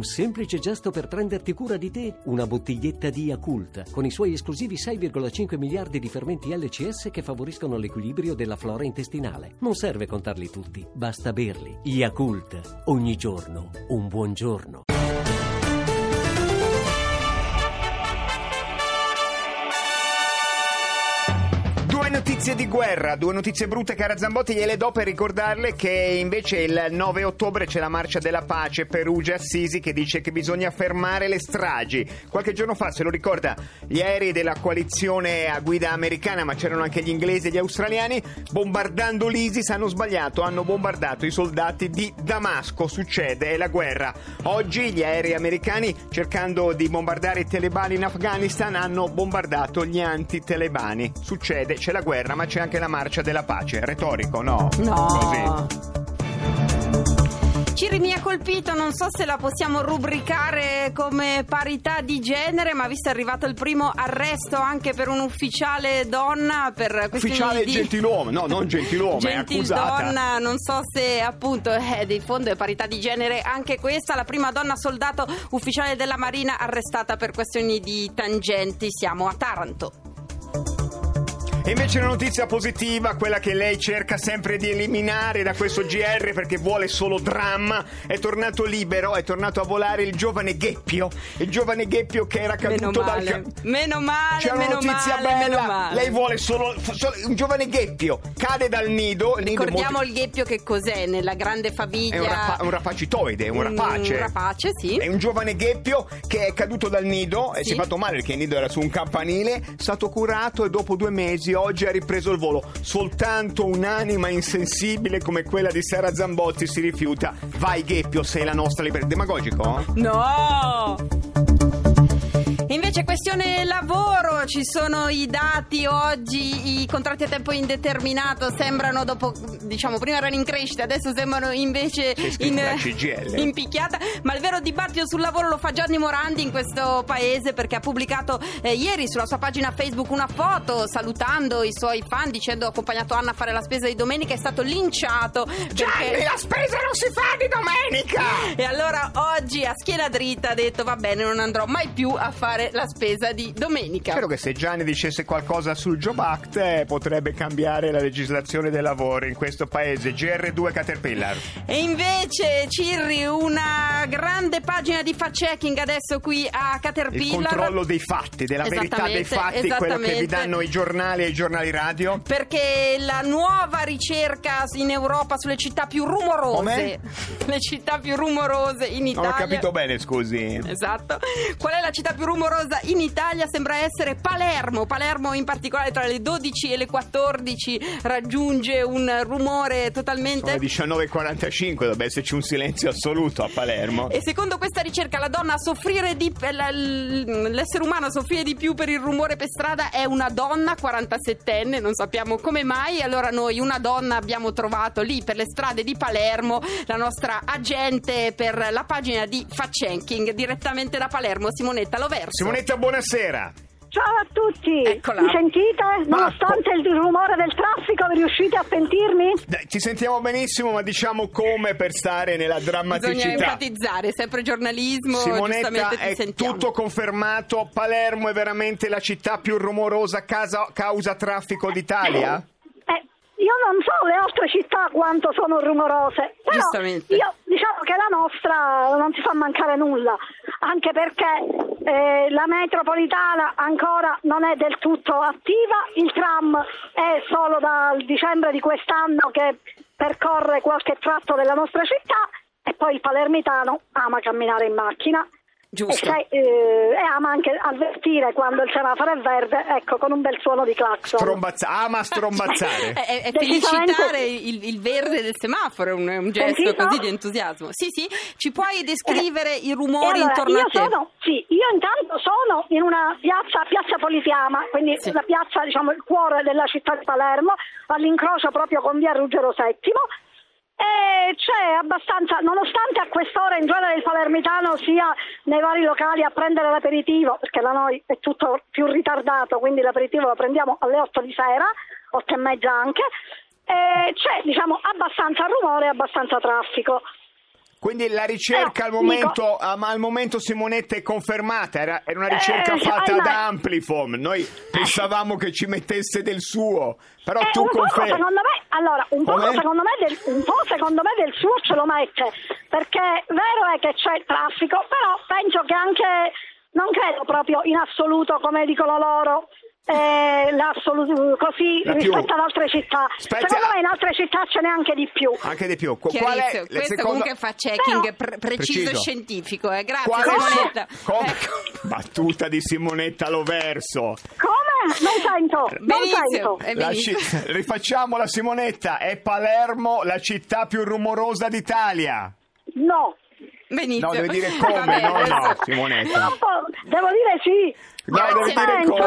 un semplice gesto per prenderti cura di te, una bottiglietta di Yakult, con i suoi esclusivi 6,5 miliardi di fermenti LCS che favoriscono l'equilibrio della flora intestinale. Non serve contarli tutti, basta berli. Yakult, ogni giorno, un buon giorno. Notizie di guerra, due notizie brutte cara Zambotti, gliele do per ricordarle che invece il 9 ottobre c'è la marcia della pace Perugia Assisi che dice che bisogna fermare le stragi. Qualche giorno fa, se lo ricorda, gli aerei della coalizione a guida americana, ma c'erano anche gli inglesi e gli australiani, bombardando l'ISIS hanno sbagliato, hanno bombardato i soldati di Damasco. Succede, è la guerra. Oggi gli aerei americani, cercando di bombardare i talebani in Afghanistan, hanno bombardato gli anti-talebani. Succede, c'è la guerra, ma c'è anche la marcia della pace. Retorico, no? No. Così. Ciri mi ha colpito, non so se la possiamo rubricare come parità di genere, ma visto è arrivato il primo arresto anche per un ufficiale donna per Ufficiale di... gentiluomo, no, non gentiluomo, è accusata. Gentildonna, non so se appunto eh, di fondo è parità di genere anche questa, la prima donna soldato ufficiale della Marina arrestata per questioni di tangenti, siamo a Taranto. E invece una notizia positiva, quella che lei cerca sempre di eliminare da questo GR perché vuole solo dramma, è tornato libero, è tornato a volare il giovane Gheppio, il giovane Gheppio che era Meno caduto dal... male, ca- meno male, C'è una meno notizia male, meno bella, male. lei vuole solo, solo- un giovane Gheppio, cade dal nido, è Ricordiamo molto- il gheppio che cos'è nella grande è famiglia. un, rapa- un rapacitoide, un rapace. Un rapace, sì. È un giovane gheppio che è caduto dal nido e Sì. si è fatto male perché il nido era su un campanile, è stato curato e dopo due mesi oggi ha ripreso il volo. Soltanto un'anima insensibile come quella di Sara Zambotti si rifiuta. Vai gheppio, sei la nostra libertà. Demagogico? No! Invece questione lavoro, ci sono i dati oggi, i contratti a tempo indeterminato sembrano dopo, diciamo prima erano in crescita, adesso sembrano invece C'è in, in picchiata, ma il vero dibattito sul lavoro lo fa Gianni Morandi in questo paese perché ha pubblicato eh, ieri sulla sua pagina Facebook una foto salutando i suoi fan dicendo ho accompagnato Anna a fare la spesa di domenica, è stato linciato Gianni, perché... la spesa non si fa di domenica! E allora oggi a schiena dritta ha detto va bene non andrò mai più a fare la spesa di domenica. Credo che se Gianni dicesse qualcosa sul Job Act eh, potrebbe cambiare la legislazione del lavoro in questo paese. GR2 Caterpillar. E invece Cirri una grande pagina di fact checking adesso qui a Il Caterpillar. controllo dei fatti, della verità dei fatti, quello che vi danno i giornali e i giornali radio. Perché la nuova ricerca in Europa sulle città più rumorose, Com'è? le città più rumorose in Non Italia. ho capito bene, scusi. Esatto. Qual è la città più rumorosa in Italia? Sembra essere Palermo. Palermo in particolare tra le 12 e le 14 raggiunge un rumore totalmente... Sono le 19.45, dovrebbe esserci un silenzio assoluto a Palermo. E secondo questa ricerca la donna a soffrire di l- l'essere umano a soffrire di più per il rumore per strada è una donna 47enne, non sappiamo come mai. Allora noi una donna abbiamo trovato lì per le strade di Palermo la nostra agente per la pagina di fact checking direttamente da Palermo, Simonetta Loverso. Simonetta, buonasera. Ciao a tutti, Eccola. mi sentite? Nonostante il rumore del traffico, riuscite a sentirmi? Dai, ci sentiamo benissimo, ma diciamo come per stare nella Bisogna drammaticità. enfatizzare, sempre giornalismo, Simonetta, giustamente ti è sentiamo. tutto confermato. Palermo è veramente la città più rumorosa casa- causa traffico d'Italia? Eh, io non so le altre città quanto sono rumorose, però Giustamente. io diciamo che la nostra non si fa mancare nulla, anche perché eh, la metropolitana ancora non è del tutto attiva, il tram è solo dal dicembre di quest'anno che percorre qualche tratto della nostra città e poi il palermitano ama camminare in macchina. Giusto. E, sai, eh, ama anche avvertire quando il semaforo è verde, ecco, con un bel suono di clacson. Strombazza- ama strombazzare. È, è- è Decisamente felicitare il, il verde del semaforo, è un, è un gesto Sentito? così di entusiasmo. Sì, sì, ci puoi descrivere i E rumori allora, intorno io a te? sono, sì, io intanto sono in una piazza, piazza Polifiama, quindi Sì. la piazza, diciamo, il cuore della città di Palermo, all'incrocio proprio con via Ruggero VII. C'è abbastanza, nonostante a quest'ora in genere il palermitano sia nei vari locali a prendere l'aperitivo, perché da noi è tutto più ritardato, quindi l'aperitivo lo prendiamo alle 8 di sera, 8 e mezza anche, c'è diciamo abbastanza rumore e abbastanza traffico. Quindi la ricerca Eh, al momento, ah, al momento Simonetta è confermata, era, era una ricerca Eh, fatta da Amplifon, noi pensavamo che ci mettesse del suo, però Eh, tu confermi. secondo me, allora, un po' secondo me del, un po' secondo me del suo ce lo mette, perché vero è che c'è il traffico, però penso che anche, non credo proprio in assoluto, come dicono loro, eh, così La più. rispetto ad altre città. Aspetta. Secondo me in altre città ce n'è anche di più. Anche di più. Qu- Qual è Questo seconda... comunque fa checking Però- pre- preciso, Preciso. e scientifico. Eh. Grazie, Qual Simonetta. come- Ecco. Battuta di Simonetta Loverso. Come? Non sento, non Benissimo, sento. eh, La benissimo. ci- Rifacciamo la Simonetta. È Palermo la città più rumorosa d'Italia. No. Benissimo. No, deve dire come, Vabbè, no, no, Simonetta. Non po- devo dire sì. Grazie.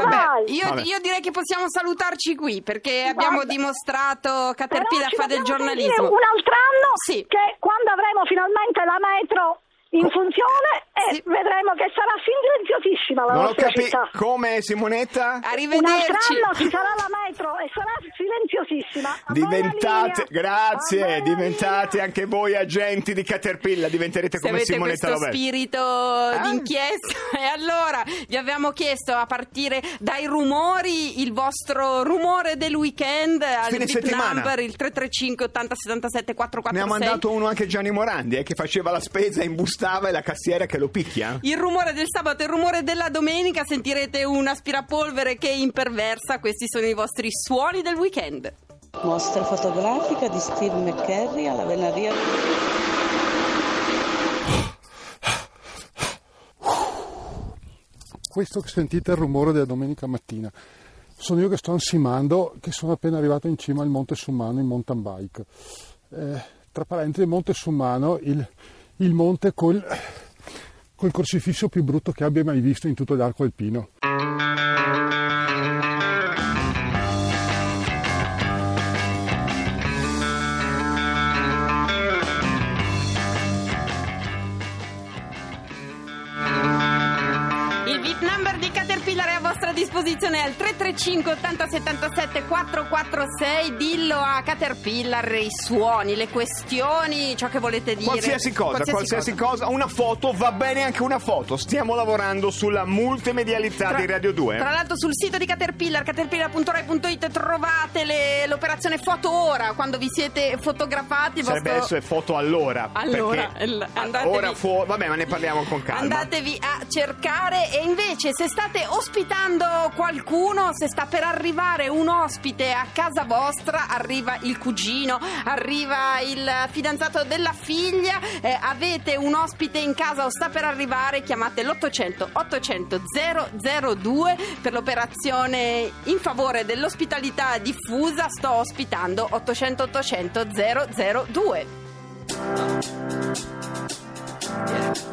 dai. Io, io direi che possiamo salutarci qui perché abbiamo Vabbè. dimostrato Caterpillar fa del giornalismo. Un altro anno Sì. che quando avremo finalmente la metro in funzione e Sì. vedremo che sarà silenziosissima la Non ho nostra capito. città. Come Simonetta? Un altro Arrivederci. anno ci sarà la metro e sarà silenziosissima. A Diventate, grazie, diventate linea. anche voi agenti di Caterpillar, diventerete Se come Simonetta questo Loverso. spirito Ah. d'inchiesta e allora vi abbiamo chiesto a partire dai rumori il vostro rumore del weekend al Fine settimana. number il 335 80 77 446 Ne ha mandato uno anche Gianni Morandi, eh, che faceva la spesa, imbustava e la cassiera che lo picchia. Il rumore del sabato e il rumore della domenica sentirete un aspirapolvere che imperversa, questi sono i vostri suoni del weekend. Mostra fotografica di Steve McCurry alla Venaria. Questo che sentite è il rumore della domenica mattina. Sono io che sto ansimando, che sono appena arrivato in cima al Monte Summano in mountain bike. Eh, tra parentesi, il Monte Summano, il, il monte col, col crocifisso più brutto che abbia mai visto in tutto l'arco alpino. Il VIP number di Caterpillar è a vostra disposizione al 335 80 77 446. Dillo a Caterpillar i suoni, le questioni, ciò che volete dire. Qualsiasi cosa, qualsiasi, cosa. una foto, va bene anche una foto. Stiamo lavorando sulla multimedialità Tra- di Radio 2. Tra l'altro sul sito di Caterpillar, caterpillar.rai.it trovate le- l'operazione foto ora, quando vi siete fotografati. il Sarebbe vostro- essere foto all'ora. Allora, il- andatevi- ora fu- vabbè, ma ne parliamo con calma. Andatevi a cercare e invece se state ospitando qualcuno, se sta per arrivare un ospite a casa vostra, arriva il cugino, arriva il fidanzato della figlia, eh, avete un ospite in casa o sta per arrivare, chiamate l'800 800 002 per l'operazione in favore dell'ospitalità diffusa. Sto ospitando 800 800 002. I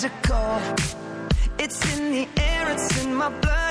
Magical. It's in the air, it's in my blood,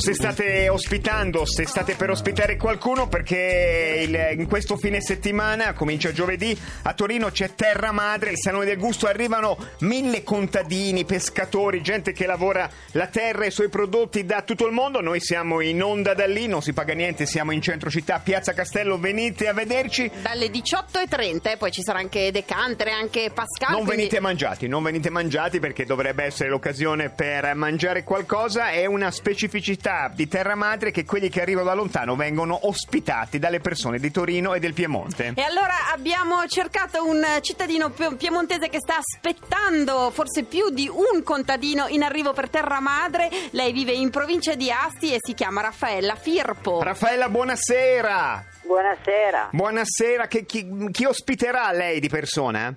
se state ospitando, se state per ospitare qualcuno perché il- in questo fine settimana, comincia giovedì, a Torino c'è Terra Madre, il Salone del Gusto, arrivano mille contadini, pescatori, gente che lavora la terra e i suoi prodotti da tutto il mondo. Noi siamo in onda da lì, non si paga niente, siamo in centro città, Piazza Castello, venite a vederci. Dalle 18.30 e poi ci sarà anche decantere, anche Pascal. Non quindi- venite mangiati, non venite mangiati perché dovrebbe essere l'occasione per mangiare qualcosa. È una specificità di Terra Madre che quelli che arrivano da lontano vengono ospitati dalle persone di Torino e del Piemonte. E allora abbiamo cercato un cittadino pie- piemontese che sta aspettando forse più di un contadino in arrivo per Terra Madre. Lei vive in provincia di Asti e si chiama Raffaella Firpo. Raffaella, buonasera. Buonasera, Buonasera, che- chi, chi ospiterà lei di persona?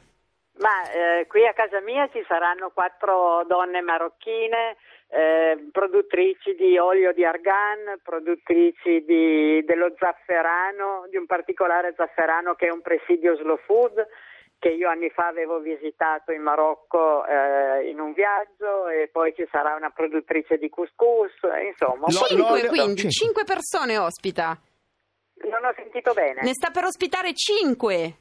ma eh, qui a casa mia ci saranno quattro donne marocchine, eh, produttrici di olio di argan, produttrici di- dello zafferano, di un particolare zafferano che è un presidio slow food che io anni fa avevo visitato in Marocco eh, in un viaggio e poi ci sarà una produttrice di couscous, insomma, Cinque quindi, cinque persone ospita. non ho sentito bene. Ne sta per ospitare cinque.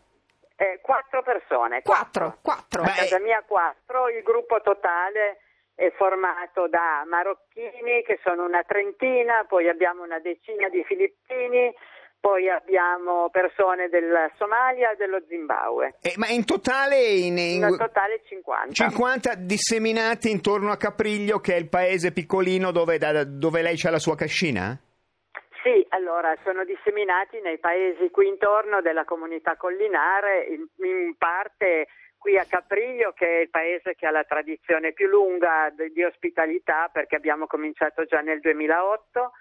Eh, quattro persone. Quattro, quattro. A Beh, casa mia quattro, il gruppo totale è formato da marocchini che sono una trentina, poi abbiamo una decina di filippini, poi abbiamo persone del Somalia e dello Zimbabwe. Eh, ma in totale in, in- In totale 50. 50 disseminati intorno a Capriglio, che è il paese piccolino dove, da- dove lei c'ha la sua cascina? Sì, allora sono disseminati nei paesi qui intorno della comunità collinare, in, in parte qui a Capriglio che è il paese che ha la tradizione più lunga di, ospitalità perché abbiamo cominciato già nel 2008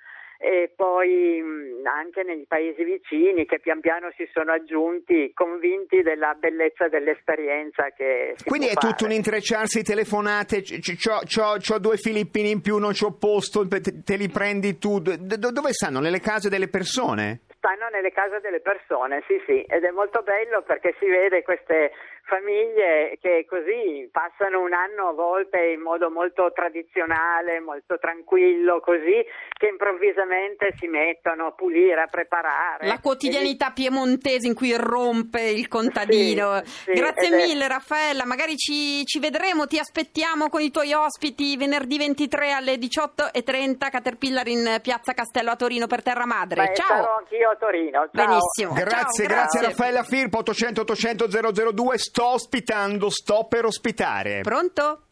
e poi anche nei paesi vicini che pian piano si sono aggiunti convinti della bellezza dell'esperienza che si Quindi è può tutto un fare. intrecciarsi telefonate, c- c- c'ho, c'ho- c'ho due filippini in più, non c'ho posto, te, te li prendi tu. D- dove stanno? Nelle case delle persone? Stanno nelle case delle persone, sì sì, ed è molto bello perché si vede queste famiglie che così passano un anno a volte in modo molto tradizionale, molto tranquillo, così che improvvisamente si mettono a pulire, a preparare. La quotidianità piemontese in cui irrompe il contadino. Sì, sì, Grazie è- mille Raffaella, magari ci, ci vedremo, ti aspettiamo con i tuoi ospiti venerdì 23 alle 18.30 Caterpillar in Piazza Castello a Torino per Terra Madre. Beh, Ciao! sarò anch'io a Torino. Ciao. Benissimo. Grazie, Ciao, grazie a Raffaella Firpo, 800 800 002, sto ospitando, sto per ospitare. Pronto?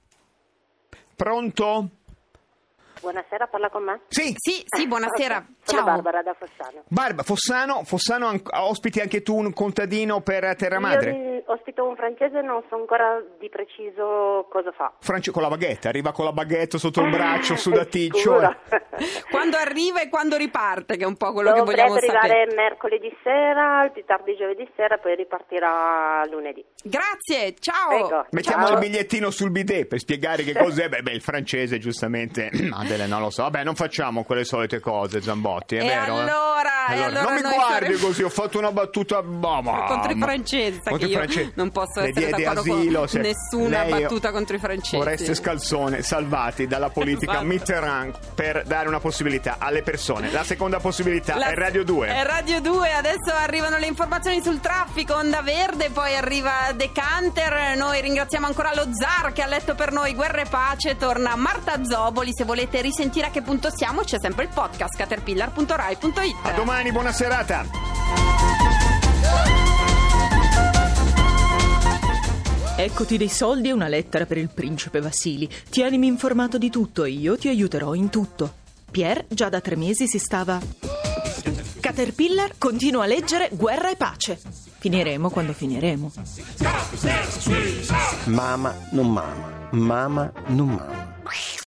Pronto? Buonasera, parla con me? Sì, Sì, sì, buonasera. Sono Ciao. Barbara da Fossano. Barba, Fossano, Fossano an- ospiti anche tu un contadino per Terra Madre? Io ospito un francese, non so ancora di preciso cosa fa. Franci- con la baguette, arriva con la baguette sotto il braccio, sudaticcio. Sicura. Quando arriva e quando riparte, che è un po' quello che Dovrebbe vogliamo arrivare sapere. mercoledì sera, il più tardi giovedì sera, poi ripartirà lunedì. Grazie, ciao! Prego. Mettiamo Ciao. il bigliettino sul bidet per spiegare che cos'è. Beh, beh, il francese, giustamente. Adele, non lo so. Vabbè, non facciamo quelle solite cose, Zambotti, è E vero? eh? Allora allora non mi guardi saremo- così, ho fatto una battuta mamma. contro i francesi, Contro che i io francesi. non posso essere d'accordo asilo, con nessuna battuta contro i francesi. Oreste Scalzone, salvati dalla politica Esatto. Mitterrand per dare una possibilità alle persone. La seconda possibilità La- è Radio 2. È Radio 2, adesso arrivano le informazioni sul traffico, Onda Verde, poi arriva Decanter, noi ringraziamo ancora lo Zar che ha letto per noi Guerra e Pace, torna Marta Zoboli, se volete risentire a che punto siamo c'è sempre il podcast caterpillar.rai.it. A domani, buona serata. Eccoti dei soldi e una lettera per il principe Vasili. Tienimi informato di tutto e io ti aiuterò in tutto. Pierre già da tre mesi si stava... Caterpillar continua a leggere Guerra e Pace. Finiremo quando finiremo. Mama non mama, mama non mama.